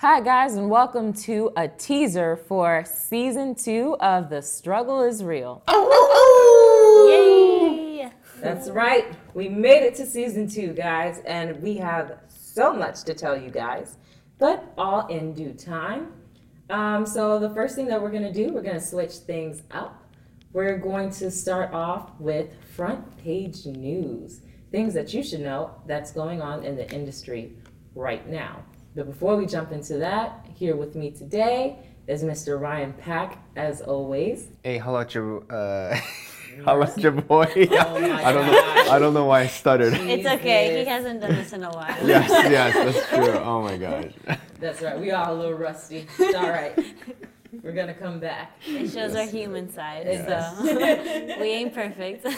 Hi, guys, and welcome to a teaser for season two of The Struggle is Real. Oh, Yay! That's right. We made it to season two, guys, and we have so much to tell you guys, but all in due time. Um, so, the first thing that we're going to do, we're going to switch things up. We're going to start off with front page news things that you should know that's going on in the industry right now. But before we jump into that, here with me today is Mr. Ryan Pack, as always. Hey, how about your uh, how about your boy? Oh my I don't know. I don't know why I stuttered. It's okay. He hasn't done this in a while. yes, yes, that's true. Oh my gosh. That's right. We are a little rusty. It's all right. We're gonna come back. It shows our human side. It So we ain't perfect.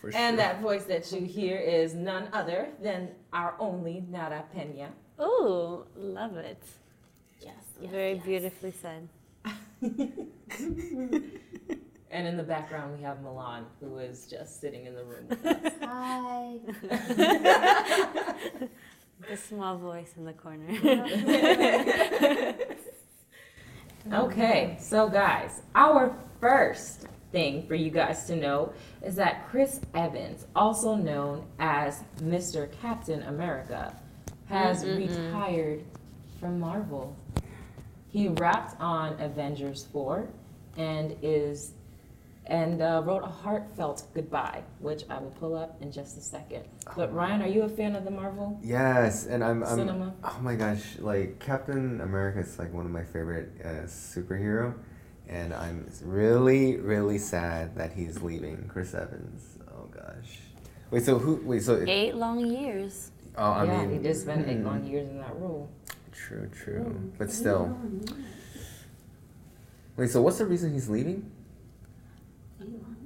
For And that voice that you hear is none other than our only Nara Pena. Ooh, love it. Yes. Very beautifully said. And in the background, we have Milan, who is just sitting in the room with us. Hi. The small voice in the corner. Okay, so guys, our first thing for you guys to know is that Chris Evans, also known as Mr. Captain America, has retired from Marvel. He wrapped on Avengers 4 and is and uh, wrote a heartfelt goodbye, which I will pull up in just a second. But Ryan, are you a fan of the Marvel? Yes, and I'm, I'm Cinema. oh my gosh, like Captain America is like one of my favorite uh, superhero, and I'm really really sad that he's leaving. Chris Evans. Oh gosh. Wait, so who? Wait, so Eight long years. oh, I yeah, mean, he just spent eight long years in that role. True, true, but still. Wait, so what's the reason he's leaving?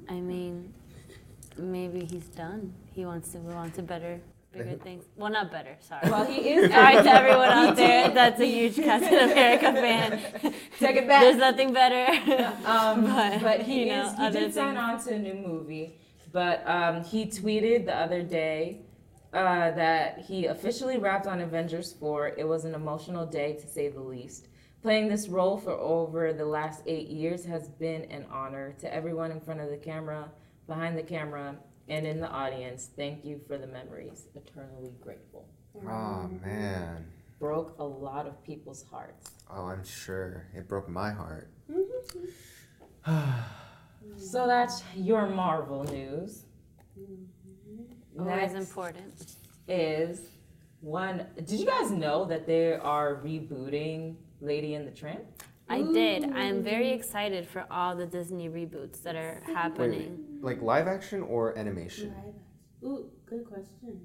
I mean, maybe he's done. He wants to move on to better, bigger things. Well, not better. Sorry. Well, he is. All right, to everyone out there that's a huge Captain America fan. Take it back. There's nothing better. Um, But, but he you know, is. He other did sign on to a new movie, but um, he tweeted the other day uh, that he officially wrapped on Avengers 4. It was an emotional day to say the least. Playing this role for over the last eight years has been an honor to everyone in front of the camera, behind the camera, and in the audience. Thank you for the memories. Eternally grateful. Oh man. Broke a lot of people's hearts. Oh, I'm sure it broke my heart. So that's your Marvel news. Mm-hmm. Always Next important. is one. Did you guys know that they are rebooting Lady and the Tramp? I did. I am very excited for all the Disney reboots that are happening. Like live action or animation? Ooh, good question.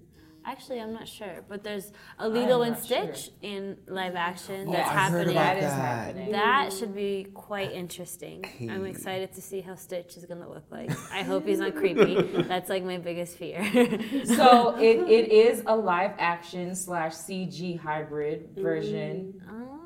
Actually, I'm not sure, but there's a I'm Lilo and not sure. Stitch in live action Oh, that's I heard happening. about That is that. happening. That should be quite interesting. I'm excited to see how Stitch is gonna look like. I hope he's not creepy. That's like my biggest fear. So it, it is a live action slash CG hybrid version oh,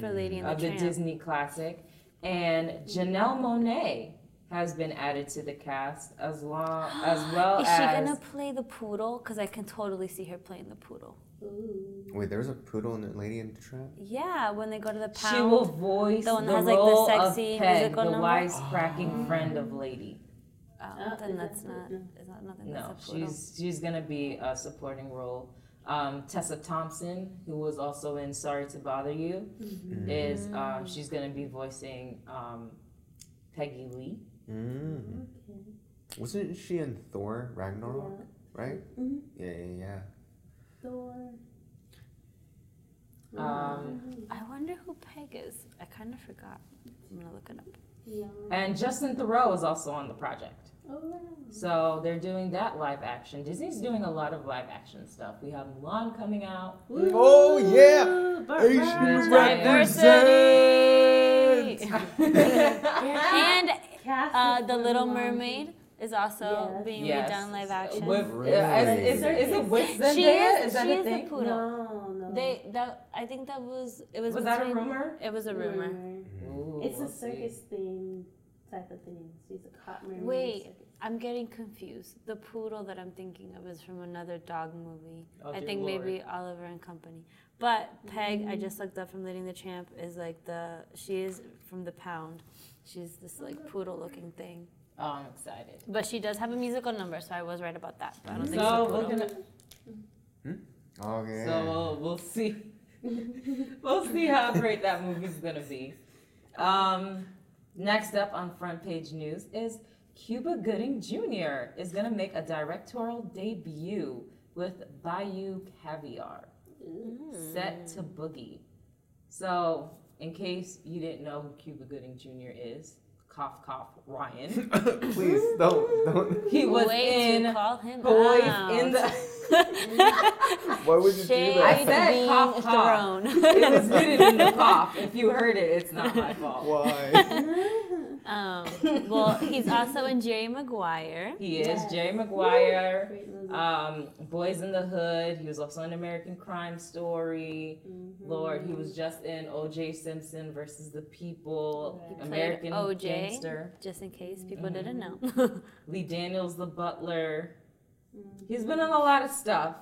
for Lady and of the the Tramp. Disney classic, and Janelle Monáe has been added to the cast as long as well as. Is she as gonna play the poodle? Cause I can totally see her playing the poodle. Ooh. Wait, there was a poodle in the Lady in the Tramp? Yeah, when they go to the pound. she will voice The the, one that has, like, the role sexy of Peg, the number? wisecracking friend of Lady. Oh, Oh, then that's that not. Is that nothing? No, that's a she's she's gonna be a supporting role. Um, Tessa Thompson, who was also in Sorry to Bother You, is um, she's gonna be voicing um, Peggy Lee. Mm. Wasn't she in Thor Ragnarok? Right? Mhm. Yeah, yeah, yeah. Thor. Um, I wonder who Peg is. I kind of forgot. I'm gonna look it up. Yeah. and Justin Theroux is also on the project. Oh, wow. So they're doing that live action. Disney's doing a lot of live action stuff. We have Mulan coming out. Oh, yeah! Asian Diversity. and uh, the Little Mermaid is also Yes. being Yes. redone live action. With, Really? uh, is, is, is it with Zendaya? she is. Is that she a is the thing? poodle. No, no. They that I think that was it was. Was that a rumor? It was a rumor. Ooh, It's we'll a see. circus theme type of thing. She's a cop mermaid. Wait. circus. I'm getting confused. The poodle that I'm thinking of is from another dog movie. Oh, I think Lord. maybe Oliver and Company. But Peg, I mm-hmm. just looked up from Leading the Champ, is like the she is from the Pound. She's this like mm-hmm. poodle looking thing. Oh, I'm excited. But she does have a musical number, so I was right about that. But I don't think So it's we're poodle. gonna. Hmm? Okay. So we'll, we'll see. we'll see how great that movie's gonna be. Um, next up on front page news is Cuba Gooding Jr. is gonna make a directorial debut with Bayou Caviar, mm. set to Boogie. So, in case you didn't know who Cuba Gooding Jr. is, cough cough Ryan. Please don't don't. He was Way in to call him Boys out. in the. Why would you do Shade I said being cough, cough. it was hidden in the cough. If you heard it, it's not my fault. Why? Um, well, he's also in Jerry Maguire. He is Yes. Jerry Maguire. Um, Boys in the Hood. He was also in American Crime Story. Mhm. Lord, he was just in O.J. Simpson versus the People. He American O.J.. Gangster. Just in case people Mhm. didn't know. Lee Daniels, the Butler. Mhm. He's been in a lot of stuff.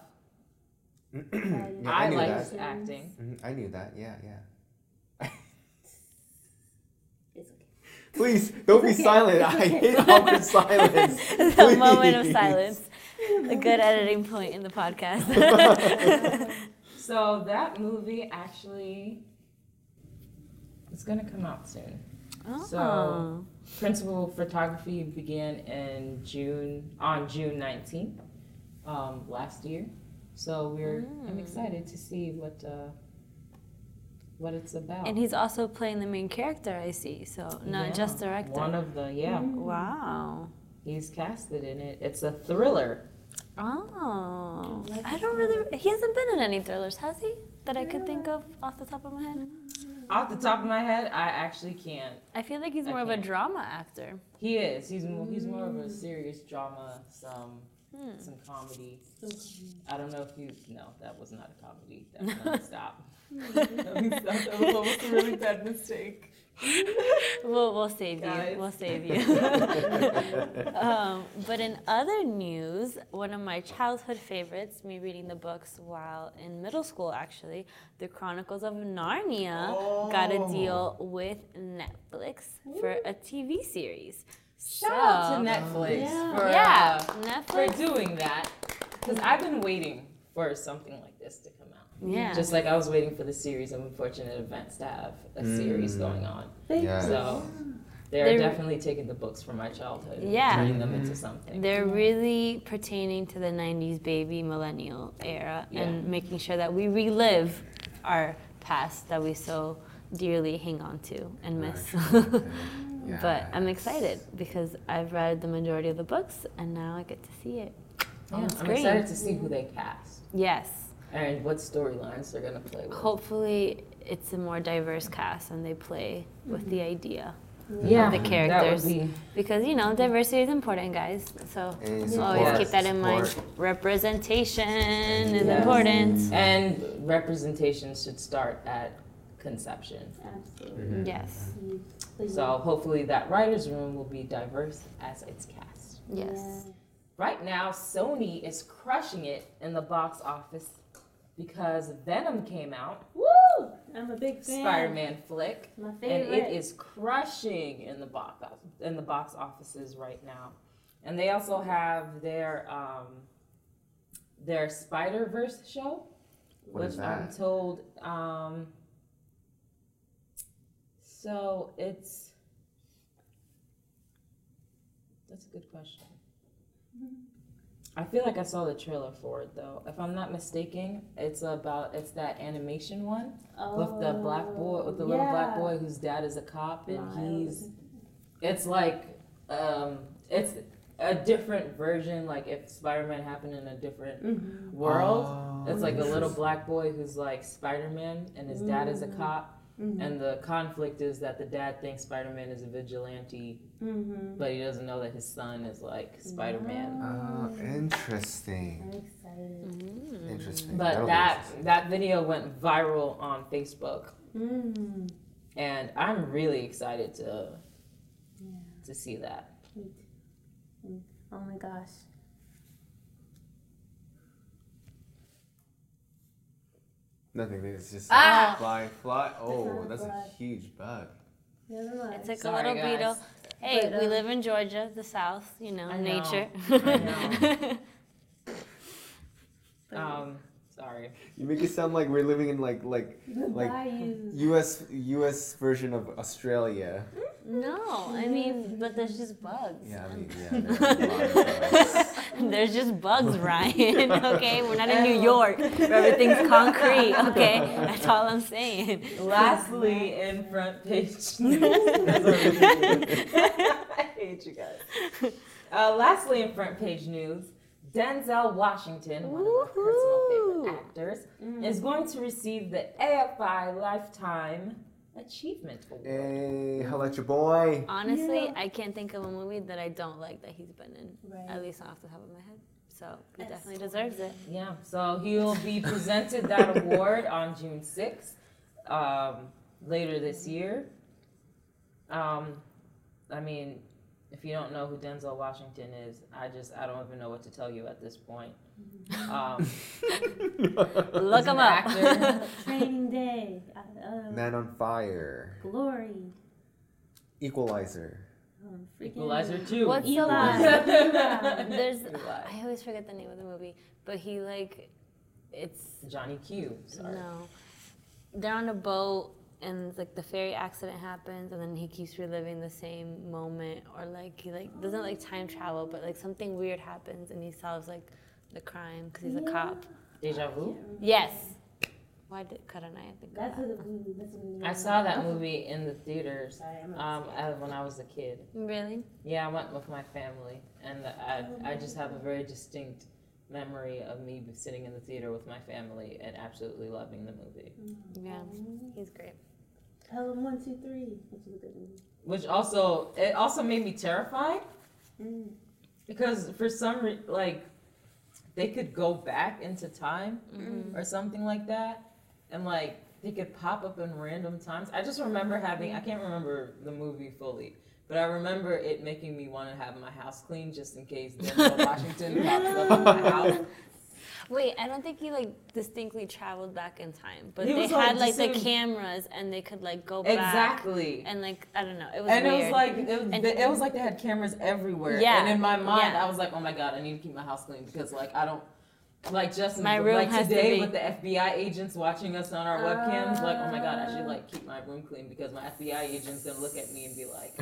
Yeah, I, I like his acting. Mhm, I knew that. Yeah, yeah. It's okay. Please don't be silent. I hate awkward silence. a moment of silence. A good editing point in the podcast. So that movie actually is gonna come out soon. oh. Principal photography began in June on June nineteenth, um, last year. So we're I'm Mm. excited to see what uh, what it's about. And he's also playing the main character, I see. So not Yeah, just director. One of the yeah, wow. he's casted in it. It's a thriller. Oh. like I don't really. He hasn't been in any thrillers, has he? That I could think of off the top of my head. Off the top of my head, I actually can't. I feel like he's more of a drama actor. He is. He's more, he's more of a serious drama, some Hmm. some comedy. I don't know if you. No, that was not a comedy. Definitely stop. Let me stop. That was a really bad mistake. We'll, we'll save Guys. you. We'll save you. um, but in other news, one of my childhood favorites, me reading the books while in middle school actually, The Chronicles of Narnia got a deal with Netflix for a TV series. Shout out to Netflix Yeah. for yeah, uh, for doing that. Because I've been waiting for something like this to come. Yeah. Just like I was waiting for the series of unfortunate events to have a series Mm. going on. Yeah. So they're, They're- definitely taking the books from my childhood and Yeah. turning them into something. They're really pertaining to the 90s baby millennial era Yeah. and making sure that we relive our past that we so dearly hang on to and miss. but I'm excited because I've read the majority of the books and now I get to see it. Yeah, on I'm screen. excited to see who they cast Yes. And what storylines they're gonna play with. Hopefully, it's a more diverse cast and they play with the mm-hmm. idea. yeah, the That characters. would be Because, you know, diversity is important, guys. So And we'll always keep that in mind. support. Representation is Yes. important. and representation should start at conception. Absolutely. Yes. Please. So hopefully that writers' room will be diverse as its cast. Yes. Right now, Sony is crushing it in the box office because Venom came out, Woo! I'm a big fan. Spider-Man flick, My and it is crushing in the box in the box offices right now. And they also have their um, their Spider Verse show, What which is I'm told. Um, so it's that's a good question. I feel like I saw the trailer for it though. If I'm not mistaken, it's about it's that animation one with the black boy with the little black Oh, boy whose dad is a cop and Miles. he's it's like um it's a different version like if Spider-Man happened in a different Mhm. world. Oh, It's like a little black boy who's like Spider-Man and his dad is a Mm. cop Mhm. and the conflict is that the dad thinks Spider-Man is a vigilante Mhm. but he doesn't know that his son is like Spider-Man. Oh, interesting. I'm excited. Mm. Interesting. But That'll that interesting. that video went viral on Facebook Mm. and I'm really excited to Yeah. to see that. Me too. I'm Oh my gosh. Nothing. It's just Ah! fly, fly. Oh, not that's a huge bug. It's like Sorry, a little guys. beetle. Hey, But, we um, live in Georgia, the South, you know, I know. nature. I But Um, sorry. You make it sound like we're living in like like the like bayous. U.S. U.S. version of Australia. no, I mean, but there's just bugs. Yeah, I mean, yeah. there's a lot of bugs. There's just bugs, Ryan. Okay, we're not in New York where everything's concrete. Okay, that's all I'm saying. Lastly, in front page news. I hate you guys. Uh, lastly, in front page news, Denzel Washington, one of my personal favorite actors, is going to receive the AFI Lifetime Achievement Award. Hey, how about your boy. Honestly, Yeah. I can't think of a movie that I don't like that he's been in. Right. At least off the top of my head. So he That's definitely deserves it. Yeah, so he'll be presented that award on June 6th, um, later this year. Um, I mean, if you don't know who Denzel Washington is, I just, I don't even know what to tell you at this point. Um, Look He's him up. actor. Training Day. Uh, Man on Fire. Glory. Equalizer. Um, freaking Equalizer 2. What's Eli. There's Eli. I always forget the name of the movie, but he like it's Johnny Q. Sorry. no. They're on a boat and like the ferry accident happens and then he keeps reliving the same moment or like he like doesn't like time travel but like something weird happens and he solves like the crime because he's a cop. Deja Vu? Yes. Why did Karanaya think of That's that? what the movie. That's what the I saw that movie in the theaters um, when I was a kid. Really? Yeah, I went with my family, and I, I just have a very distinct memory of me sitting in the theater with my family and absolutely loving the movie. Yeah. He's great. Pelham one two three. Which is a good movie. Which also, it also made me terrified Mm. because for some re- like, they could go back into time Mhm. or something like that, and like they could pop up in random times. I just remember having, I can't remember the movie fully. But I remember it making me want to have my house clean just in case Denzel Washington pops up in my house. Wait, I don't think he like distinctly traveled back in time, but He they was, like, had like the cameras and they could like go back Exactly. and like I don't know, it was And weird. it was like it was, And- it was like they had cameras everywhere. Yeah, And in my mind, yeah. I was like, oh my god, I need to keep my house clean because like I don't like just My room like has to today be- with the FBI agents watching us on our webcams. Like, oh my god, I should like keep my room clean because my FBI agents gonna look at me and be like,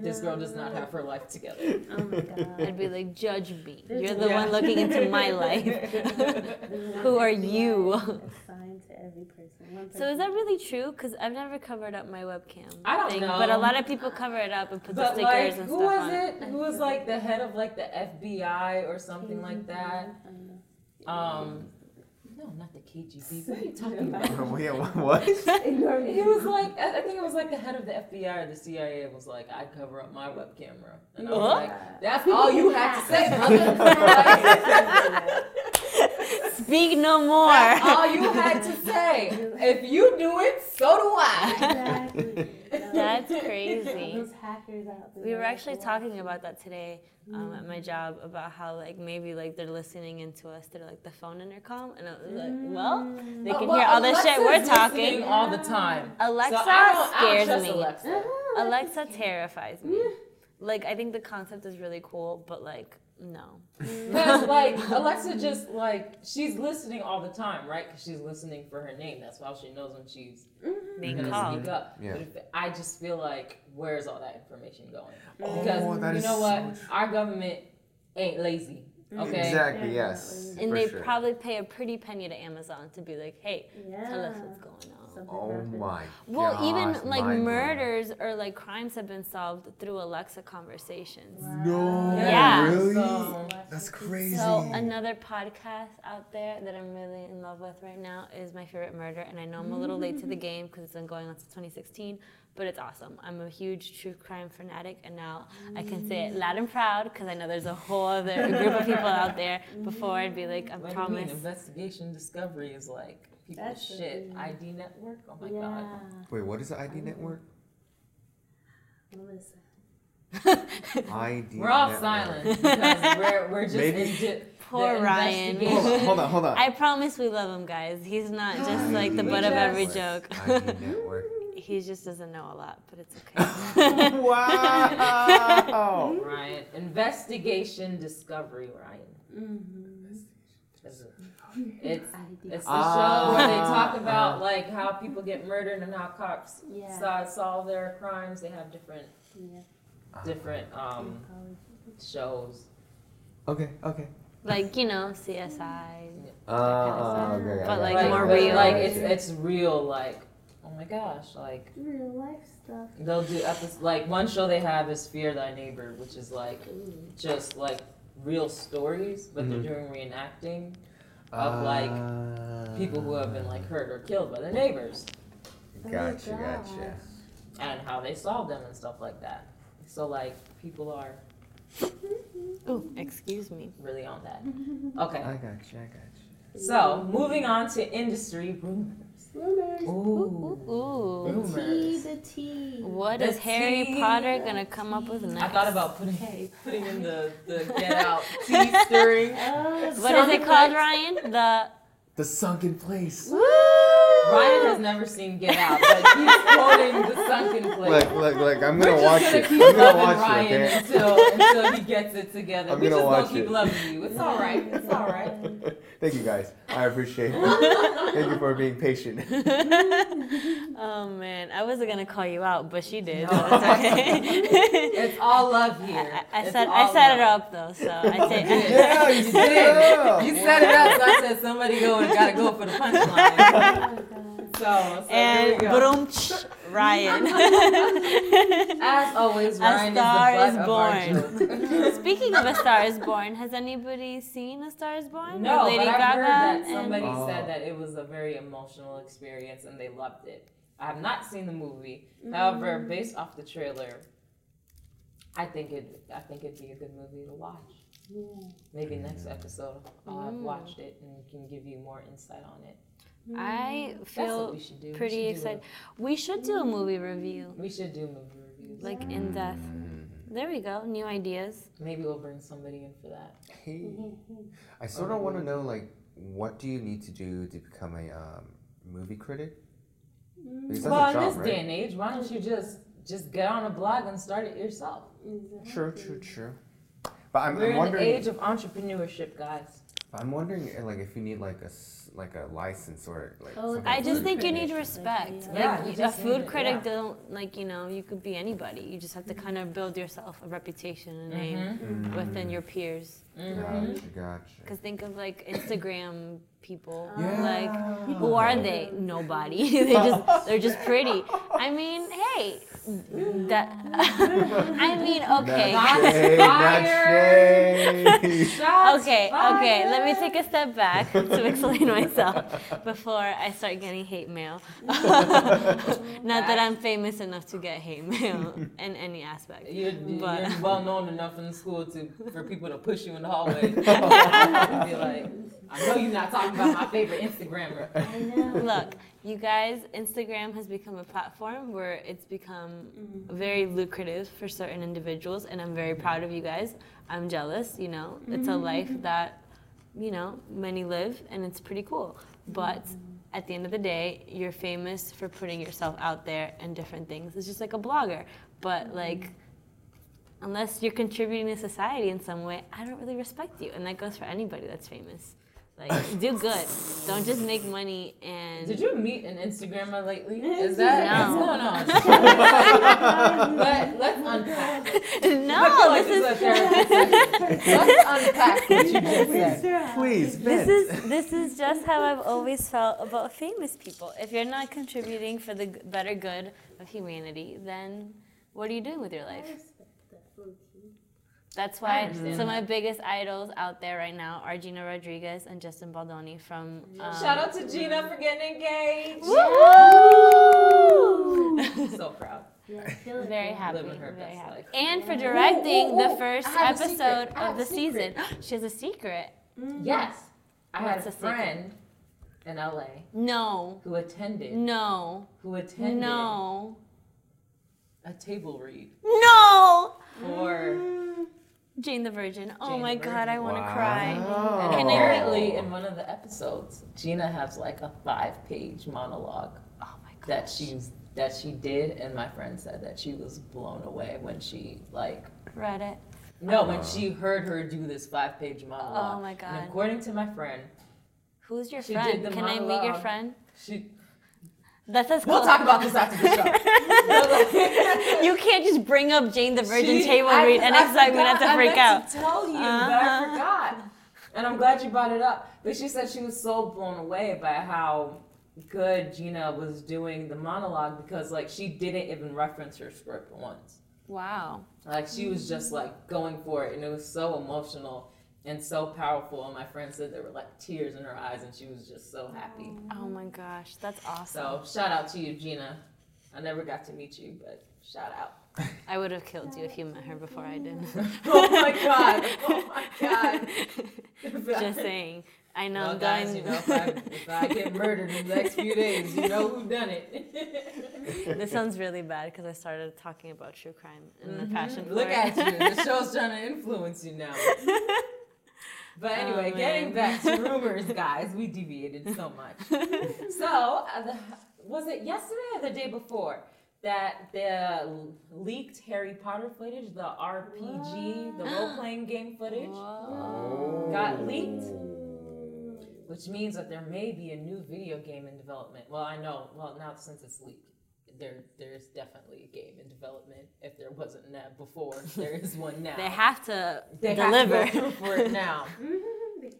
this girl does not have her life together. Oh my god. I'd be like, judge me. There's You're the Yeah. one looking into my life. Who are you? Assigned to every person. Person. So is that really true? Because I've never covered up my webcam. I don't thing, know. But a lot of people cover it up and put the But stickers like, and who stuff was on. it? Who was like the head of like the FBI or something like that? I don't know. Um, no, not the KGB. What are you talking about? Yeah, what? Ignore. He was like, I I think it was like the head of the FBI or the CIA was like, I'd cover up my web camera. And I was What? like, that's all you had to say, brother. Speak no more. that's all you had to say. If you do it, so do I. Exactly. That's crazy. Those hackers out there. We were actually talking about that today um, at my job about how like maybe like they're listening into us through like the phone intercom, and I was like, well, they can Well, hear all the shit we're talking. all the time. Alexa so I don't, I scares me. Alexa. Alexa terrifies me. Like I think the concept is really cool, but like no. Because like Alexa just like she's listening all the time, right? Because she's listening for her name. That's how she knows when she's Being gonna called. speak up. Yeah. But if, I just feel like where's all that information going? Mm-hmm. Oh, Because that you is know what, so our government ain't lazy. Mm-hmm. Okay. Exactly, Yeah, yes. And they sure. probably pay a pretty penny to Amazon to be like, hey, Yeah. tell us what's going on. Something Oh happened. my Well, gosh, even like mind blowing. murders or like crimes have been solved through Alexa conversations. No, Yeah. really? So, That's crazy. So another podcast out there that I'm really in love with right now is My Favorite Murder, and I know I'm a little late to the mm. game because it's been going on since 2016, but it's awesome. I'm a huge true crime fanatic, and now I can say it loud and proud because I know there's a whole other group of people out there. Before I'd be like, I what do you mean? Investigation discovery is like people's That's shit. thing. ID network. Oh my yeah. god. Wait, what is the ID network? Melissa. ID We're all network. silent because we're, we're just Maybe- into Poor Ryan. Hold on, hold on, hold on. I promise we love him, guys. He's not just like the butt of every joke. ID network. he just doesn't know a lot, but it's okay. wow. Ryan, investigation discovery, Ryan. Mm-hmm. Is it- It's ID. it's the show where they talk Ah. about like how people get murdered and how cops Yeah. solve their crimes. They have different Yeah. different um, shows. Okay, okay. like you know, CSI. Uh, uh, okay, okay, But, I like, got more real. Like it's it's real. Like oh my gosh, like Real life stuff. they'll do episodes. Like one show they have is Fear Thy Neighbor, which is like just like real stories, but Mhm. they're doing reenacting of like Uh, people who have been like hurt or killed by their neighbors Gotcha, Oh, gotcha. and how they solve them and stuff like that. So like people are Oh, excuse me. really on that. Okay. I got you, I got you. So moving on to industry rumors. Rumors. Ooh, Ooh. ooh. The tea, Rumors. the tea. What The is Harry tea. Potter gonna come up with next? I thought about putting putting in the, the get out tea stirring. Oh, What is it called, Ryan? The The sunken place. Ryan has never seen Get Out, but he's quoting the sunken place. Look, look, look. I'm gonna just watch gonna it. keep I'm gonna watch Ryan it, okay? until until he gets it together. I'm we gonna just watch gonna keep it. loving you. It's all right. It's all right. Thank you guys. I appreciate it. Thank you for being patient. oh man, I wasn't gonna call you out, but she did. No. so it's okay. It's all love here. I, I set I set it up though, so I say Yeah, you set it up. You set it up, so I said somebody go and gotta go for the punchline. My god. So, so and here boom, Ryan. As always, A Ryan Star is is the butt of our. Speaking of A Star Is Born, has anybody seen A Star Is Born? No, With Lady but I've Gaga heard that somebody Oh. said that it was a very emotional experience and they loved it. I have not seen the movie. However, based off the trailer, I think it. I think it'd be a good movie to watch. Yeah. Maybe next episode I'll have Mm. watched it and can give you more insight on it. I feel we should do. We pretty excited. a- We should do a movie review, We should do movie reviews. like in depth. Mm. There we go, new ideas. Maybe we'll bring somebody in for that. Hey, I sort of want to know, like, what do you need to do to become a um, movie critic? Because well, a in job, this right? day and age, why don't you just just get on a blog and start it yourself? True, true, true. But I'm, We're I'm in the wondering. age of entrepreneurship, guys. I'm wondering, uh, like, if you need like a s- like a license or like. Oh, I just think you need certification. respect. Yeah, like you a food critic yeah. don't like you know you could be anybody. You just have to kind of build yourself a reputation, a name Mm-hmm. Mm. within your peers. Mhm. Gotcha, gotcha. Because think of like Instagram people. Yeah. Like who are they? Nobody. they just they're just pretty. I mean, hey, that. I mean, okay. Not shade, not shade. Okay, okay, let me take a step back to explain myself before I start getting hate mail. Not that I'm famous enough to get hate mail in any aspect. You're, you're But- well known enough in school to for people to push you in the hallway. and be like, I know you're not talking about my favorite Instagrammer. I know. Look, you guys, Instagram has become a platform where it's become mm-hmm. very lucrative for certain individuals, and I'm very proud of you guys. I'm jealous, you know, it's a life mm-hmm. that, you know, many live, and it's pretty cool. But mm-hmm. at the end of the day, you're famous for putting yourself out there and different things. It's just like a blogger, but like, unless you're contributing to society in some way, I don't really respect you, and that goes for anybody that's famous. Like, do good. Don't just make money and. Did you meet an Instagrammer lately? Is that No. what's going on? Let, let's unpack. I feel no, like this is a therapy session. Let's unpack what you just said. Please, this is this is just how I've always felt about famous people. If you're not contributing for the better good of humanity, then what are you doing with your I life? respect that low key. That's why some of my biggest idols out there right now are Gina Rodriguez and Justin Baldoni from. Um, Shout out to Gina for getting engaged. Woo! so proud. Yeah, I feel like Very happy, Living her very best happy, life. and for directing the first I have a secret. episode of the secret. season. She has a secret. Yes. I had a the secret? friend in LA No, who attended no, who attended no, a table read. no. For Jane the Virgin. Oh Jane my the god, I want to cry. Wow. Can I apparently in one of the episodes, Gina has like a five-page monologue Oh my that she's that she did, and my friend said that she was blown away when she like read it. no when she heard her do this five-page monologue. Oh my And god. according to my friend, Who's your She friend? did the Can I meet your friend? she That's as we'll talk about this after the show. you can't just bring up Jane the Virgin She- table I- read and expect me not to freak I out. To tell you, Uh-huh. I forgot. And I'm glad you brought it up. But she said she was so blown away by how good Gina was doing the monologue because like she didn't even reference her script once. Wow. Like she was just like going for it, and it was so emotional and so powerful. And my friend said there were like tears in her eyes, and she was just so happy. Oh my gosh, that's awesome. So shout out to you, Gina. I never got to meet you, but shout out. I would have killed you if you met her before I did. oh my god! Oh my god! just saying. I know Well, guys, you know, if I, if I get murdered in the next few days, you know who done it. this sounds really bad because I started talking about true crime and the passion for Mm-hmm. Look it. at you. The show's trying to influence you now. But anyway, Oh, getting back to rumors, guys, we deviated so much. So, uh, the, was it yesterday or the day before that the leaked Harry Potter footage, the RPG, the role playing game footage, Whoa. got leaked? which means that there may be a new video game in development. Well, I know. Well, now since it's leaked, there there's definitely a game in development. If there wasn't that before, there is one now. They have to They deliver. have to go for it now.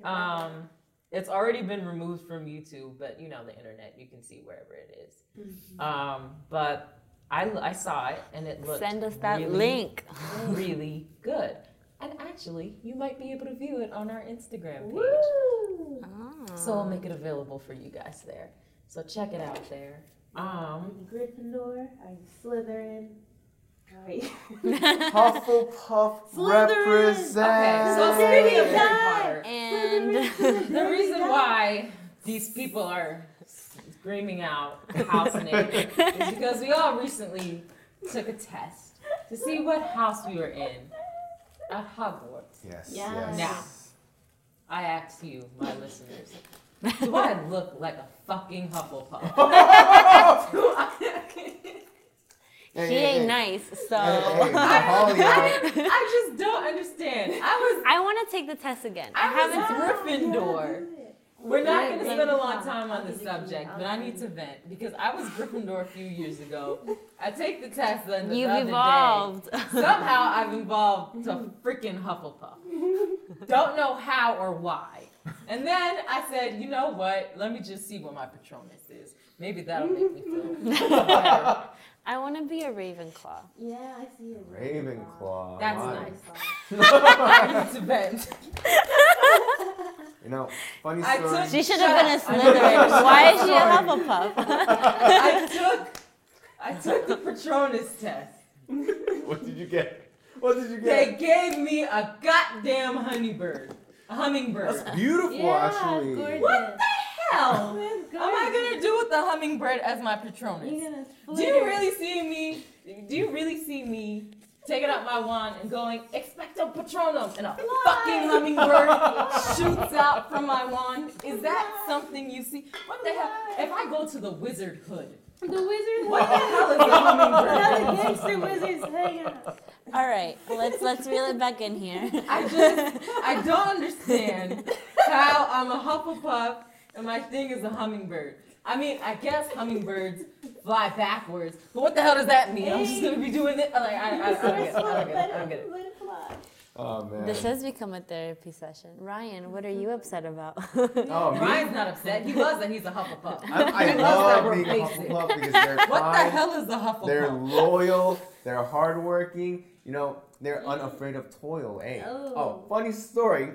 Um, it's already been removed from YouTube, but you know the internet, you can see wherever it is. Um, but I, I saw it and it looked Send us that really, link. really good. And actually, you might be able to view it on our Instagram page. Woo! So I'll make it available for you guys there. So check it out there. Um, Are you Gryffindor? Are you Slytherin? Are? Hufflepuff Slytherin. represent. okay, so speaking of Harry Potter, and the reason why these people are screaming out house name is because we all recently took a test to see what house we were in at Hogwarts. Yes. Yes. Yes. Now. I ask you, my listeners, do I look like a fucking Hufflepuff? Hey, she ain't nice, so Hey, hey, Mahalia. I just don't understand. I I want to take the test again. I, I was haven't. Gryffindor. We're not going to spend a me long time on I'll this give it to you. subject, but I need to vent because I was Gryffindor a few years ago. I take the test then the You've other day. evolved. Somehow I've evolved to freaking Hufflepuff. Don't know how or why. And then I said, you know what? Let me just see what my Patronus is. Maybe that'll make me feel better. I want to be a Ravenclaw. Yeah, I see it. Ravenclaw. Ravenclaw. That's Why? nice. I need to vent. You know, funny I story. took- She should have been a up. I'm Slytherin. sorry. Why is she a Sorry. Hufflepuff? I took I took the Patronus test. what did you get? What did you get? They gave me a goddamn hummingbird. A hummingbird. That's beautiful, Yeah, actually. gorgeous. What the hell? Am I gonna do with the hummingbird as my Patronus? You're gonna Do you really see me? Do you really see me taking out my wand and going expecto patronum and a fucking hummingbird shoots out from my wand? Is that something you see? What the hell? If I go to the wizard hood, The wizard. what the hell is a hummingbird? How the gangster wizards hang out. All right, let's let's reel it back in here. I just I don't understand how I'm a Hufflepuff and my thing is a hummingbird. I mean, I guess hummingbirds fly backwards, but what the hell does that mean? I'm just gonna be doing it. Like, I, I, I, don't get it. I don't get it. I don't get it. Let it fly. Oh um, man. This has become a therapy session. Ryan, what are you upset about? oh, me? Ryan's not upset. He loves that he's a Hufflepuff. I, I that love we're being a. Hufflepuff because they're What the hell is a Hufflepuff? they're loyal, they're hardworking. You know, they're unafraid of toil. Hey. Oh. Oh, funny story.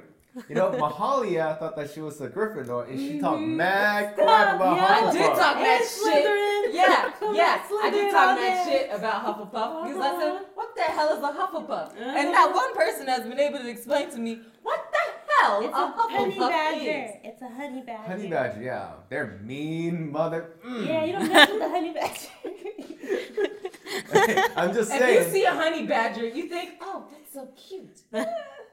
You know, Mahalia thought that she was a Gryffindor, and she talked mad crap about yeah. I did talk that And shit. Slytherin. Yeah, Come yeah. on, I did talk all that shit about Hufflepuff because I Uh-huh. said, "What the hell is a Hufflepuff?" And not one person has been able to explain to me what the hell It's a a honey badger. is. It's a honey badger. Honey badger, yeah, they're mean mother. Mm. Yeah, you don't mess with the honey badger. I'm just saying. If you see a honey badger, you think, oh, that's so cute.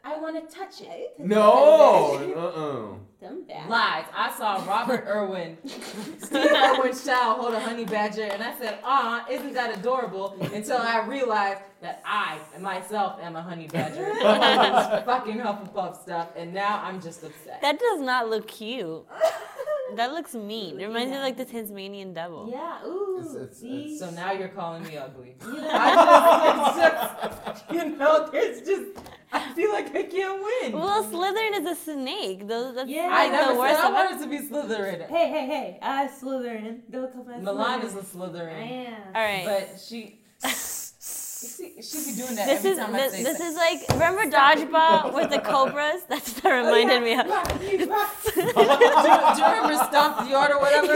I want to touch it. no. Uh-uh. Them bad. Lies. I saw Robert Irwin, Steve Irwin's child hold a honey badger, and I said, "Ah, isn't that adorable?" Until I realized that I myself am a honey badger. All this fucking Hufflepuff stuff, and now I'm just upset. That does not look cute. That looks mean. It reminds me of like the Tasmanian devil. Yeah, ooh. It's- it's- see? So now you're calling me ugly. You know, just, it's just, you know, there's just, I feel like I can't win. Well, Slytherin is a snake. Those, that's Yeah. I like never the said I of wanted to be Slytherin. hey, hey, hey, I Slytherin. Don't come at Milan is Slytherin. a Slytherin. I am. All right. But she, she, she be doing that this every is time I this, say this sex. is like remember dodgeball with the cobras? That's what that oh, reminded me of. do, you, do you remember Stomp the Yard or whatever?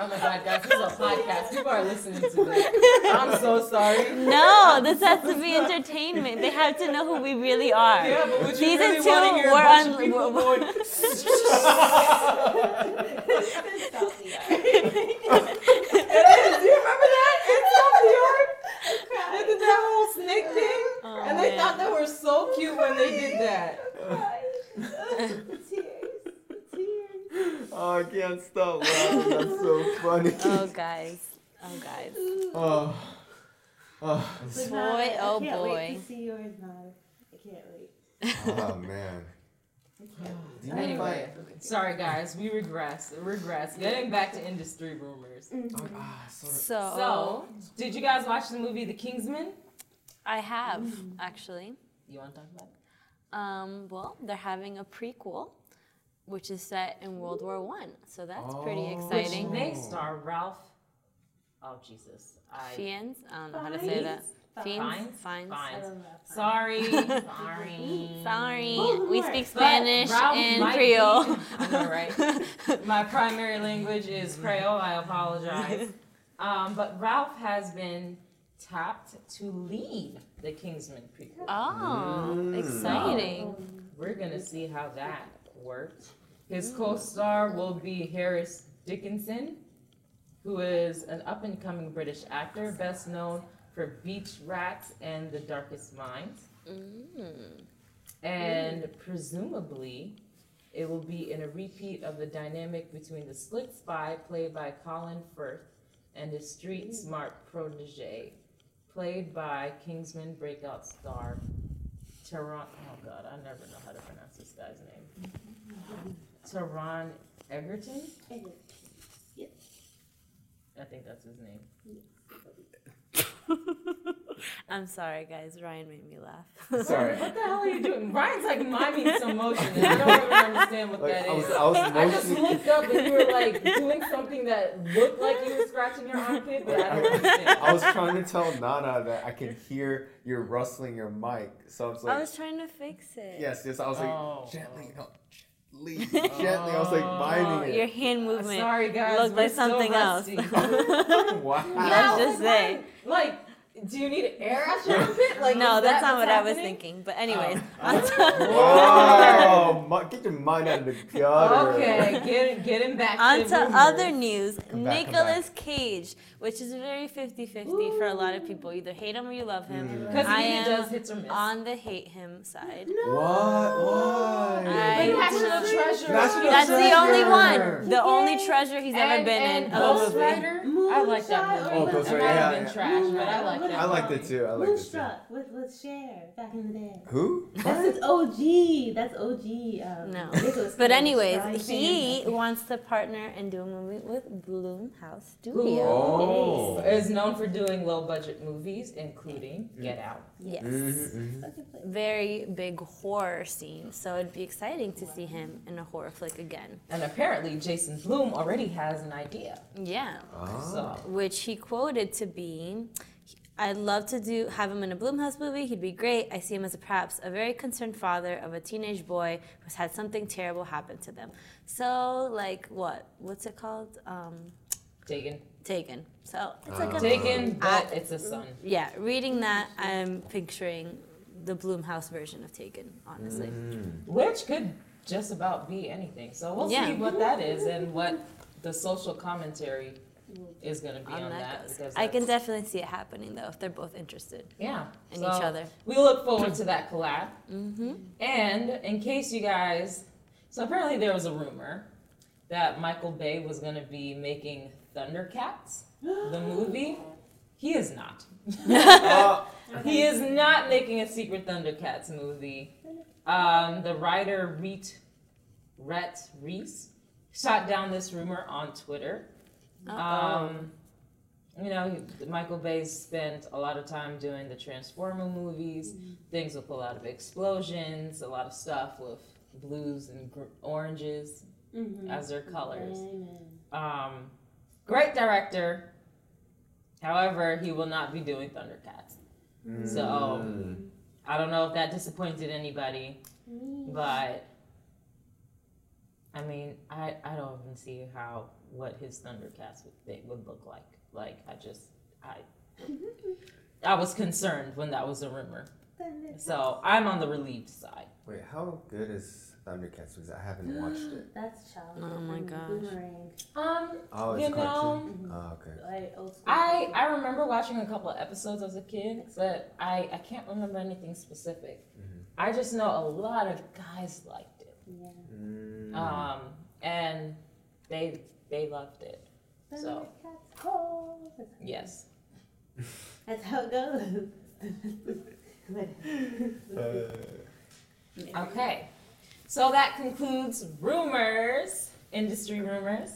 Oh my god, guys, this is a podcast. People are listening to this. I'm so sorry. No, this has to be entertainment. They have to know who we really are. Yeah, but would you Season really two, want to hear a we're bunch on- of people we're- going, do you remember that? In Stomp the Yard? They did that whole snake thing. Oh, and they man. thought they were so cute when they did that. tears. Tears. Oh, I can't stop laughing. That's so funny. Oh guys. Oh guys. Oh. Oh, Oh Boy, I oh can't Wait boy. to see yours, Nod. I can't wait. oh man. Do Anyway, sorry guys, we regress. Regress. Getting back to industry rumors. find- oh, ah, sorry. So, So, did you guys watch the movie The Kingsman? I have actually. You want to talk about it? Um, well, they're having a prequel, which is set in World War One. So that's pretty Oh. exciting. Which they star Ralph. Oh Jesus, I. Fiennes? I don't know how to say that. Fiennes? Fines. Sorry, sorry. Sorry, Oh, we speak Spanish and Creole. I know, right? My primary language is Creole. I apologize. Um, but Ralph has been tapped to lead the Kingsman prequel. Oh, Mm. exciting. We're gonna see how that works. His co-star will be Harris Dickinson, who is an up-and-coming British actor, best known for Beach Rats and The Darkest Minds. Mm. And presumably, it will be in a repeat of the dynamic between the slick spy played by Colin Firth and his street smart protege, played by Kingsman breakout star Taron. Oh God, I never know how to pronounce this guy's name. Taron Egerton. Yep. I think that's his name. I'm sorry, guys. Ryan made me laugh. Sorry. What the hell are you doing? Ryan's like miming some motion, and I don't even understand what Like, that I was, is. I was I just looked up and you were like doing something that looked like you were scratching your armpit, but I don't understand. I was trying to tell Nana that I can hear you're rustling your mic. So I was like, I was trying to fix it. yes, yes. I was like, Oh. gently, no, gently, gently. I was like, oh. biting miming your hand movement. Sorry guys, looked we're like something so else. rusty. wow. Let's just say. Like, do you need air out your armpit? Like, no, that's that not what's what I was thinking. But anyways, Oh. on to- Wow. Mi- Get your mind out of the gutter. Okay, get him back On to to rumors. other news. Come back, come Nicolas Cage, which is very 50-50 for a lot of people. Either hate him or you love him. Mm. Because I he am does hits or miss. On the hate him side. What? Why? I- National Treasure. National That's the only one. The only treasure he's ever been and in. a Ghost. Rider. I like that movie. Oh, Ghost It Rider, might have yeah, been yeah. trash, but I like that. I liked it too. I liked it too. Moonstruck with, with Cher back in the day. Who? That's OG. That's OG. Um, No. Nicolas But anyways, starring he Sandra. wants to partner and do a movie with Blumhouse Who Studio. Oh. is known for doing low budget movies, including Get Out. Yes. Mhm, mhm. Very big horror scene. So it'd be exciting to see him in a horror flick again. And apparently, Jason Blum already has an idea. Yeah. Oh. So, Which he quoted to be I'd love to do have him in a Blumhouse movie. He'd be great. I see him as a, perhaps a very concerned father of a teenage boy who's had something terrible happen to them. So, like, what? What's it called? Um, taken. Taken. So it's like a Taken, but I- it's a son. yeah. Reading that, I'm picturing the Blumhouse version of Taken. Honestly, Mm. Which could just about be anything. So we'll Yeah. see what that is and what the social commentary is going to be on, on that. that goes. because I can definitely see it happening though if they're both interested yeah in So, each other. We look forward to that collab. Mm-hmm. And in case you guys, so apparently there was a rumor that Michael Bay was going to be making Thundercats, the movie. He is not. Oh, He is not making a secret Thundercats movie. Um, the writer Reet, Rhett Reese shot down this rumor on Twitter. Um, you know, Michael Bay spent a lot of time doing the Transformer movies, things with a lot of explosions, a lot of stuff with blues and gr- oranges Mm-hmm. as their colors. Um, great director. However, he will not be doing Thundercats. So Mm. I don't know if that disappointed anybody, but I mean, I, I don't even see how what his Thundercats would they would look like. Like I just I I was concerned when that was a rumor. So I'm on the relieved side. Wait, how good is Thundercats? Because I haven't watched it. That's childish. Oh my gosh. Boomerang. Um, Oh, it's You a cartoon. know, Oh, okay. Like old school. I I remember watching a couple of episodes as a kid, but I I can't remember anything specific. Mhm. I just know a lot of guys liked it. Yeah. Mm. Um, and they they loved it. So. Thundercats call. Yes. That's how it goes. Uh, Okay. So that concludes rumors, industry rumors.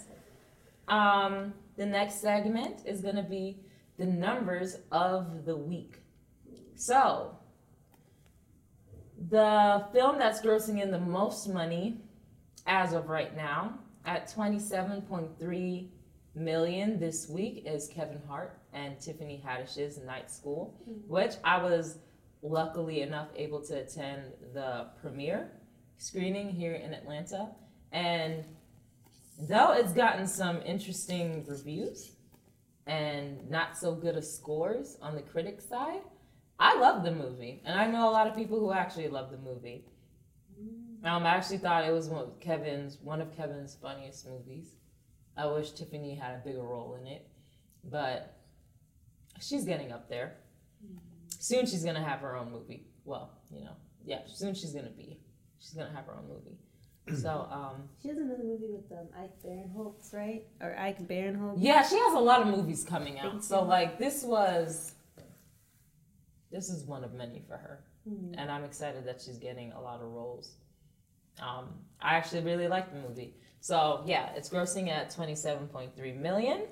Um, the next segment is going to be the numbers of the week. So, the film that's grossing in the most money as of right now at 27.3 million this week is Kevin Hart and Tiffany Haddish's Night School, mm-hmm. which I was luckily enough able to attend the premiere screening here in Atlanta. And though it's gotten some interesting reviews and not so good of scores on the critic side, I love the movie. And I know a lot of people who actually love the movie. Um, I actually thought it was one of Kevin's one of Kevin's funniest movies. I wish Tiffany had a bigger role in it, but she's getting up there. Soon she's gonna have her own movie. Well, you know, yeah, soon she's gonna be. She's gonna have her own movie. So, um, She has another movie with um, Ike Barinholtz, right? Or Ike Barinholtz. yeah, she has a lot of movies coming out. So, like, this was, this is one of many for her. Hmm. and I'm excited that she's getting a lot of roles. Um, I actually really like the movie. So yeah, it's grossing at 27.3 million.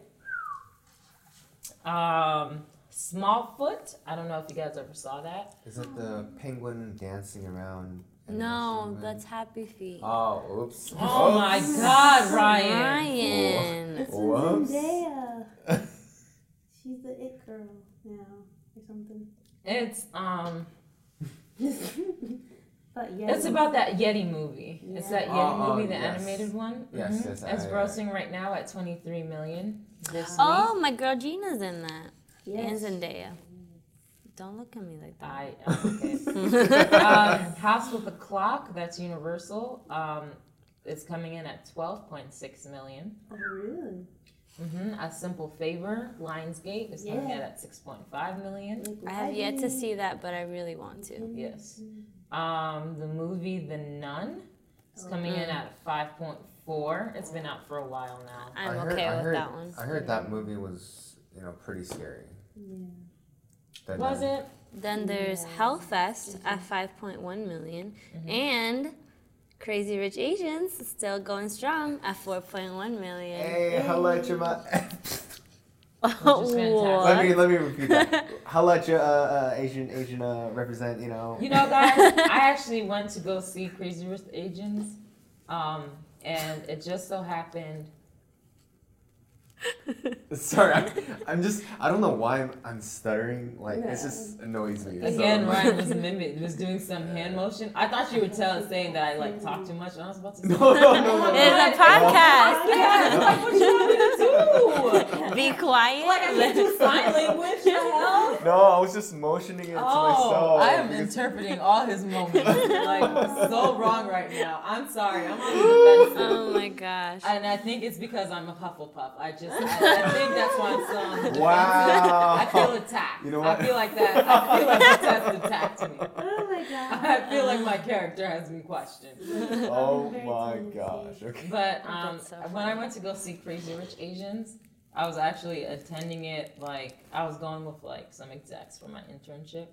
Um, Smallfoot. I don't know if you guys ever saw that. Is it the penguin dancing around? No, that's? Happy Feet. Oh, oops. Oh my God, Ryan! Ryan. It's Whoops. Zendaya. She's the it girl now, or something. It's um, but yeah. it's about that Yeti movie. It's that Yeti Oh, oh, movie, the yes. animated one. Yes, Mhm. yes, It's I- grossing right now at 23 million this Oh, week. my girl Gina's in that. Yes. And Zendaya. Don't look at me like that. I okay. um, House with a Clock, that's Universal. Um, it's coming in at 12.6 million. Oh, really? hmm A Simple Favor, Lionsgate, is coming in at 6.5 million. Like, I have yet to see that, but I really want to. Yes. Um, the movie The Nun is coming in at 5.4. It's been out for a while now. I'm I heard, okay I with heard, that one. I heard that movie was, you know, pretty scary. Yeah. The Was Nun. it? Then there's Hellfest at 5.1 million, and Crazy Rich Asians still going strong at 4.1 million. Hey, holla at Let me let me repeat that. How let your uh, uh, Asian Asian uh, represent. You know. You know, guys, I actually went to go see Crazy Rich Asians, um, and it just so happened. Sorry, I'm, I'm just I don't know why I'm, I'm stuttering. Like it just annoys me. Again, so. Ryan was mimic was doing some hand motion. I thought you would tell saying that I like talk too much, and I was about to say, No, no, no, no, no. It's a God. podcast. Yeah, that's like what you want me to do. Be quiet. Like I can do sign language. The hell? No, I was just motioning it to oh, myself. Oh, I am because- interpreting all his moments like so wrong right now. I'm sorry. I'm on the defensive. oh my gosh. And I think it's because I'm a Hufflepuff. I just, I, I think that's why I'm still on the defensive. Wow. I feel attacked. You know what? I feel like that. I feel like this has attacked me. Oh my god. I feel like my character has been questioned. Oh my gosh. Okay. But um, so when I went to go see Crazy Rich Asians, I was actually attending it like I was going with like some execs for my internship,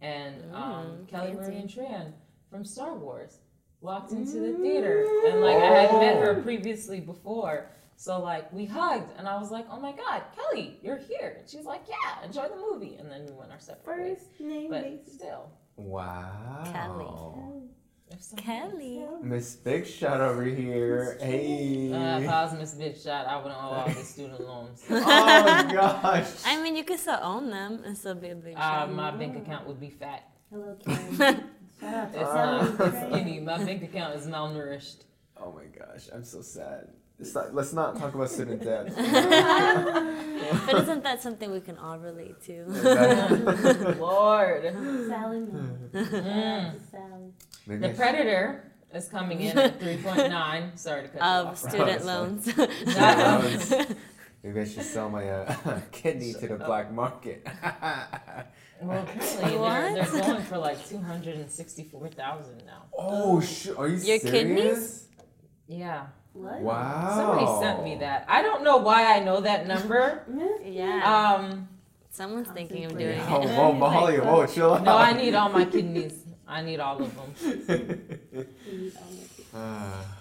and um, Mm, Kelly fancy. Marie and Tran from Star Wars walked into the theater, and like I had met her previously before. So like we hugged, and I was like, "Oh my God, Kelly, you're here!" And she was like, "Yeah, enjoy the movie." And then we went our separate ways. First name But basis. still, Wow. if something- Kelly. Miss Big Shot over here. Hey. Uh, if I was Miss Big Shot, I wouldn't owe all the student loans. oh my gosh. I mean, you could still own them and still be a big shot. Uh, shot. my bank account would be fat. Hello, Karen. Shout It's Uh. not it's skinny. My bank account is malnourished. Oh my gosh. I'm so sad. It's not, let's not talk about student debt. but isn't that something we can all relate to? Exactly. Lord. Sally Moon. Mm. to The Predator is coming in at 3.9. Sorry to cut you of off. student That's loans. That Maybe I should sell my uh, kidney to the black market. Well, apparently they're, they're going for like 264,000 now. oh, sh- are you Your serious? kidneys? Yeah. What? Wow. Somebody sent me that. I don't know why I know that number. yeah. Um, Someone's thinking of Yeah. doing Oh, it. whoa, Molly, whoa, chill out. no, I need all my kidneys. I need all of them. Ah.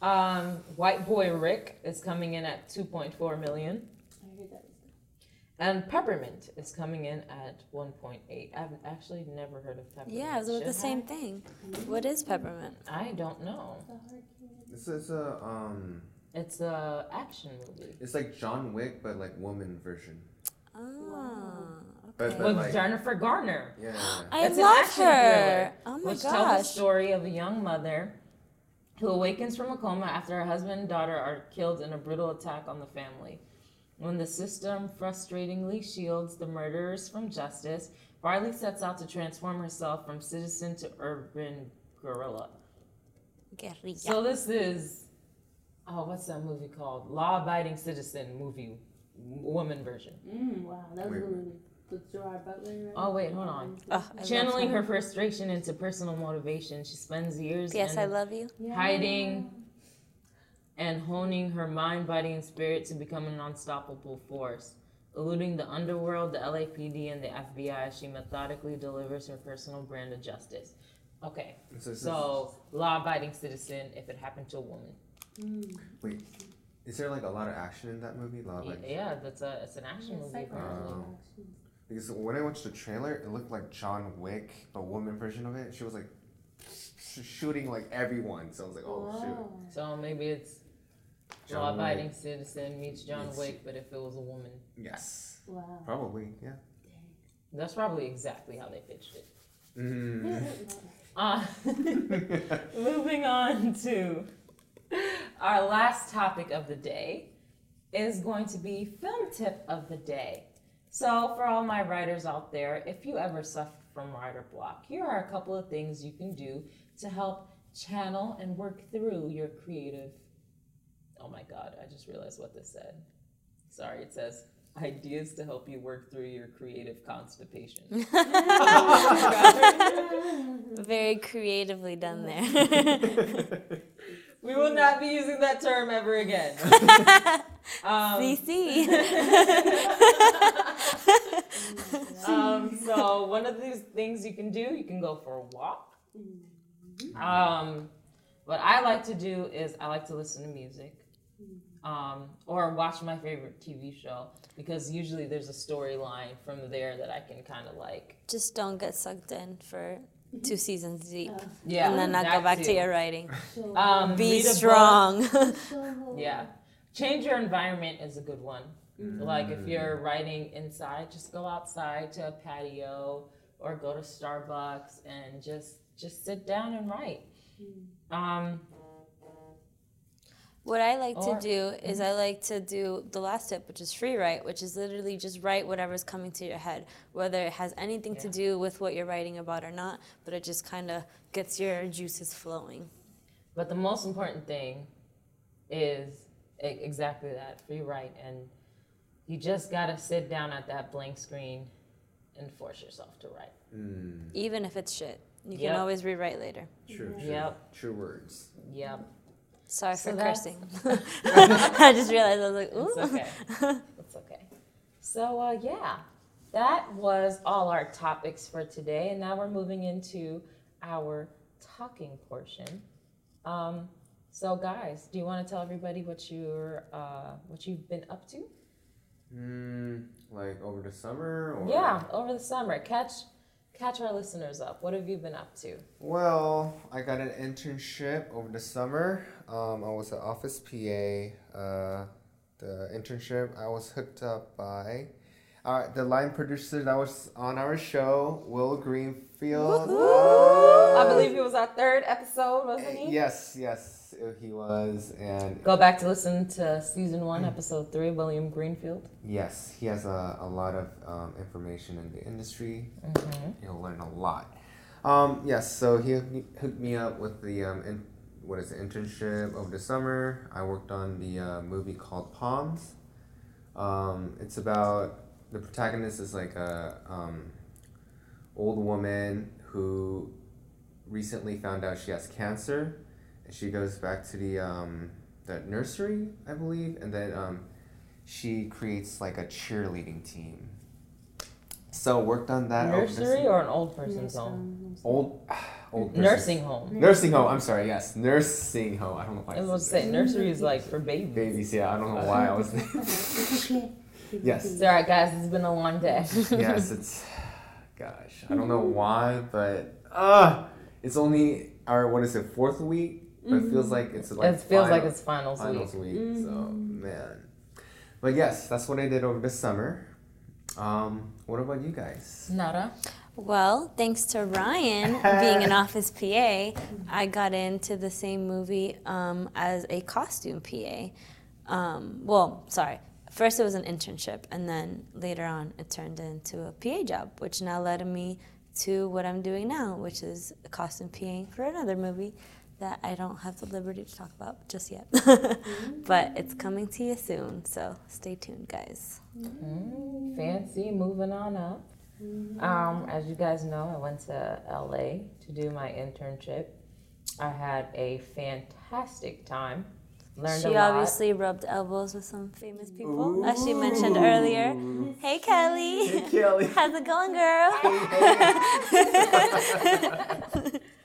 Um, White Boy Rick is coming in at 2.4 million. I heard that And Peppermint is coming in at 1.8. I've actually never heard of Peppermint. Yeah, it was the same thing. What is peppermint? I don't know. The hard kid. this is a um, It's a action movie it's like John Wick, but like woman version. Oh, okay. but- with like- Jennifer Garner, Yeah. I It's an love action her. Oh my which tells the story of a young mother who awakens from a coma after her husband and daughter are killed in a brutal attack on the family. When the system frustratingly shields the murderers from justice, Riley sets out to transform herself from citizen to urban guerrilla. Guerrilla. So this is, oh, what's that movie called? Law Abiding Citizen movie, woman version. Mm, wow, that was Wait. a good movie. With Gerard Butler. Right? Oh, wait, hold on. Oh, Channeling her. her frustration into personal motivation, she spends years Yes, I love you. Yeah. hiding and honing her mind, body, and spirit to become an unstoppable force. Eluding the underworld, the LAPD, and the FBI, she methodically delivers her personal brand of justice. Okay, So, this is- so law-abiding citizen if it happened to a woman. Mm. wait, is there like a lot of action in that movie? Law Yeah, Abiding? yeah, that's a it's an action Yeah, movie. psychological Because when I watched the trailer, it looked like John Wick, a woman version of it. She was like sh- shooting like everyone. So I was like, oh shoot. So maybe it's John law-abiding citizen meets John Yes. Wick, but if it was a woman. Yes. Wow. Probably, yeah. that's probably exactly how they pitched it. Mm. Uh, moving on to our last topic of the day is going to be film tip of the day. So, for all my writers out there, if you ever suffer from writer block, here are a couple of things you can do to help channel and work through your creative. Oh my God, I just realized what this said. Sorry, it says ideas to help you work through your creative constipation. Very creatively done there. We will not be using that term ever again. um, CC. um, so one of these things you can do, you can go for a walk. Um, what I like to do is I like to listen to music. Um, or watch my favorite TV show because usually there's a storyline from there that I can kind of like. Just don't get sucked in for two seasons deep. Yeah, and then not go back too. to your writing. So, Um, Be read a book. strong. so, Yeah. Change your environment is a good one. Like if you're writing inside, just go outside to a patio or go to Starbucks and just just sit down and write. Um, What I like Or- to do is I like to do the last tip, which is free write, which is literally just write whatever's coming to your head, whether it has anything to do with what you're writing about or not, but it just kind of gets your juices flowing. But the most important thing is e- exactly that free write. And you just got to sit down at that blank screen and force yourself to write. Mm, Even if it's shit, you Yep. can always rewrite later. true, true. Yep. True words. Yep. Sorry So for that's- cursing. I just realized I was like, ooh. It's okay. it's okay. So, uh, yeah, that was all our topics for today. And now we're moving into our talking portion. Um, so, guys, do you want to tell everybody what you're, uh, what you've been up to? Mm, like over the summer or Yeah, over the summer. Catch, catch our listeners up. What have you been up to? Well, I got an internship over the summer. Um, I was an office PA. Uh, the internship I was hooked up by uh, the line producer that was on our show, Will Greenfield. I believe it was our third episode, wasn't he? Yes, yes, he was, and Go back to listen to season one, episode three, William Greenfield. yes, he has a, a lot of um, information in the industry. Mm-hmm. You'll learn a lot. Um, yes, so he hooked me- up with the um, in, what is it, internship over the summer. I worked on the uh, movie called Poms. Um, it's about the protagonist is like a um, old woman who recently found out she has cancer, she goes back to the um, the nursery, I believe, and then um, she creates like a cheerleading team. So worked on that. Nursery or an old person's home? old old person. Nursing home. Nursing home. I'm sorry. Yes, nursing home. I don't know why. I was gonna say nursery is like for babies. babies. Yeah, I don't know why I was. Yes. It's alright, guys. It's been a long day. yes, it's. Gosh, I don't know why, but uh it's only our what is it fourth week, but it feels like it's like it feels like final- it's finals week. finals week. So man, but yes, that's what I did over the summer. Um, what about you guys? Nada. Well, thanks to Ryan being an office PA, I got into the same movie um, as a costume PA. Um, well, sorry. First, it was an internship, and then later on, it turned into a PA job, which now led me to what I'm doing now, which is a costume PA for another movie that I don't have the liberty to talk about just yet. but it's coming to you soon, so stay tuned, guys. Mm, fancy. Moving on up. Um, as you guys know, I went to LA to do my internship. I had a fantastic time. Learned a She lot. obviously rubbed elbows with some famous people, as she mentioned earlier. Hey, Kelly. Hey, Kelly. How's it going, girl?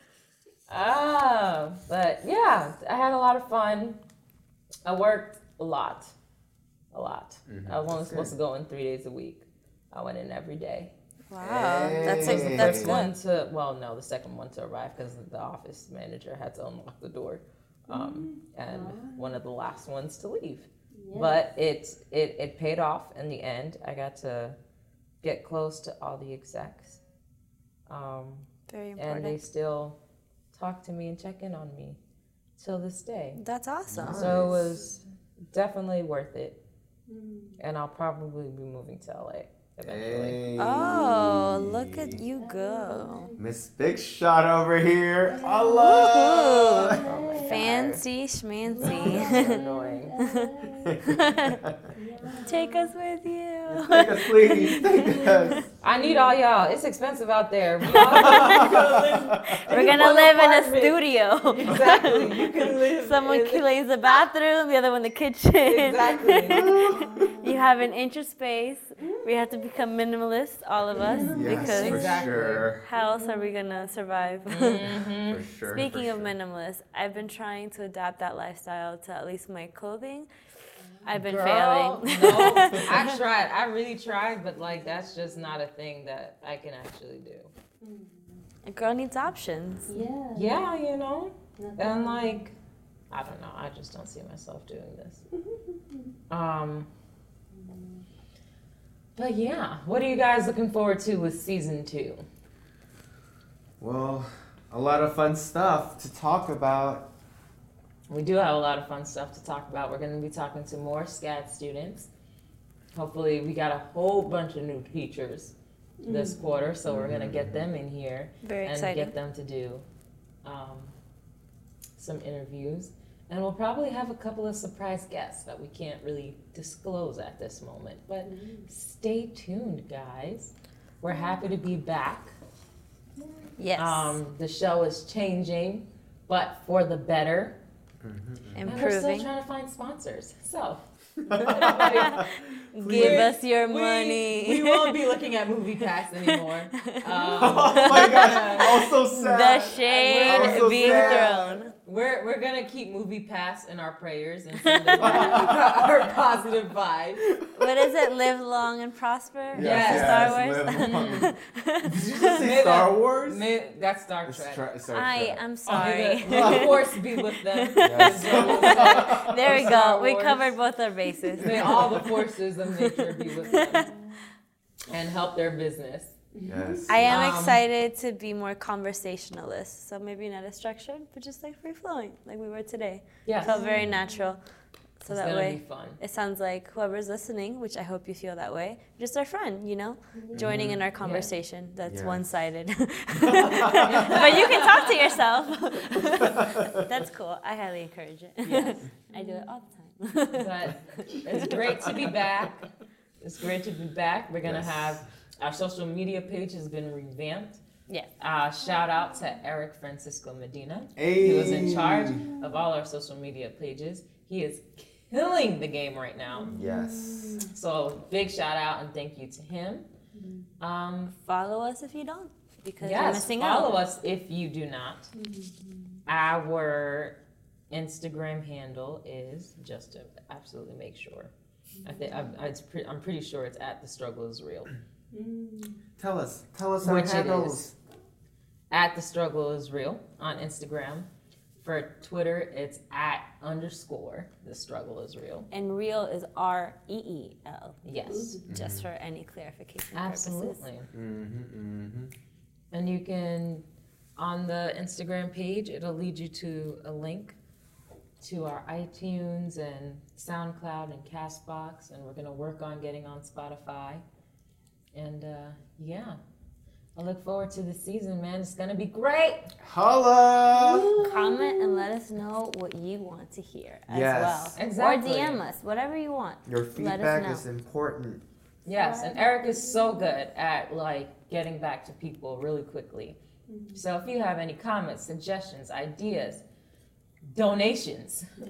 Ah, but yeah, I had a lot of fun. I worked a lot, a lot. Mhm, I was only that's supposed to go in three days a week. I went in every day. Wow, that's Hey. that's First one to well, no, the second one to arrive because the office manager had to unlock the door, um, and one of the last ones to leave. But it it it paid off in the end. I got to get close to all the execs, um, Very and they still talk to me and check in on me till this day. That's awesome. Nice. So it was definitely worth it, mm. and I'll probably be moving to LA eventually. Hey. Oh, look at you go. Miss Big Shot over here. Allah. Oh Fancy schmancy. Annoying. Take us with you. Take us, please. Take us. I need all y'all. It's expensive out there. We all- We're gonna one live in a studio. exactly. You can live. Someone in- cleans the bathroom, the other one the kitchen. Exactly. you have an inch of space. We have to become minimalists, all of us, Yes, because for Exactly. sure. how else are we gonna survive? Mhm. For sure. Speaking for of sure. minimalist, I've been trying to adapt that lifestyle to at least my clothing. I've been Girl, failing. no, I tried. I really tried, but like that's just not a thing that I can actually do. A girl needs options. Yeah. Yeah, you know, and like I don't know. I just don't see myself doing this. Um. But yeah, what are you guys looking forward to with season two? Well, a lot of fun stuff to talk about. We do have a lot of fun stuff to talk about. We're going to be talking to more SCAD students. Hopefully, we got a whole bunch of new teachers this quarter, so we're going to get them in here Very and exciting. get them to do um, some interviews. And we'll probably have a couple of surprise guests that we can't really disclose at this moment. But stay tuned, guys. We're happy to be back. Yes. Um, the show is changing, but for the better. And we're still trying to find sponsors. So Give us your money. we, we won't be looking at MoviePass anymore. Um, oh my gosh, also sad. the sad. shade I'm being sad. thrown. We're, we're gonna keep MoviePass in our prayers and send them our, our positive vibes. What is it? Live long and prosper? Yes, Star yes, Wars. Did you just say the- Star Wars? May, that's Star It's Trek. tra- Star I Trek. am oh, May sorry. the, the force be with them. Yes. there we go. We covered both our bases. May all the forces of nature be with them and help their business. Yes. I am Um, excited to be more conversationalist. So maybe not as structured, but just like free flowing, like we were today. Yes. Felt very natural. So it's that way be fun. it sounds like whoever's listening, which I hope you feel that way, just our friend, you know, joining in our conversation that's Yes. one sided. but you can talk to yourself. that's cool. I highly encourage it. Yes. I do it all the time. But it's great to be back. It's great to be back. We're gonna Yes. have our social media page has been revamped. yes. Uh, shout out to Eric Francisco Medina. Hey. He was in charge of all our social media pages. He is killing the game right now. Yes. So big shout out and thank you to him. Um, Follow us if you don't, because you're yes, missing follow out. us if you do not. Our Instagram handle is just to absolutely make sure. I think I'm, it's pre- I'm pretty sure it's at the struggle is reel. Tell us. Tell us our Which it handles. At the struggle is reel on Instagram. For Twitter, it's at underscore the struggle is reel. And reel is R E E L, Yes, just for any clarification purposes. absolutely. Mm-hmm, mm-hmm. And you can, on the Instagram page, it'll lead you to a link to our iTunes and SoundCloud and Castbox, and we're gonna work on getting on Spotify. And uh, yeah, I look forward to the season, man. It's gonna be great. Holla! Comment and let us know what you want to hear as Yes. well. Exactly. Or DM us, whatever you want. Your feedback is important. Yes, and Eric is so good at like getting back to people really quickly. So if you have any comments, suggestions, ideas, donations,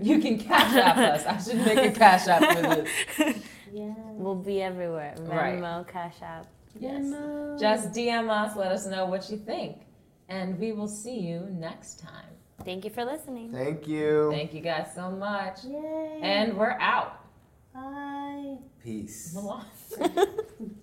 you can cash app us. I should make a cash app for this. Yeah. We'll be everywhere. Right. Venmo, Cash App. Yes. Just DM us, let us know what you think. And we will see you next time. Thank you for listening. Thank you. Thank you guys so much. Yay. And we're out. Bye. Peace. Malone.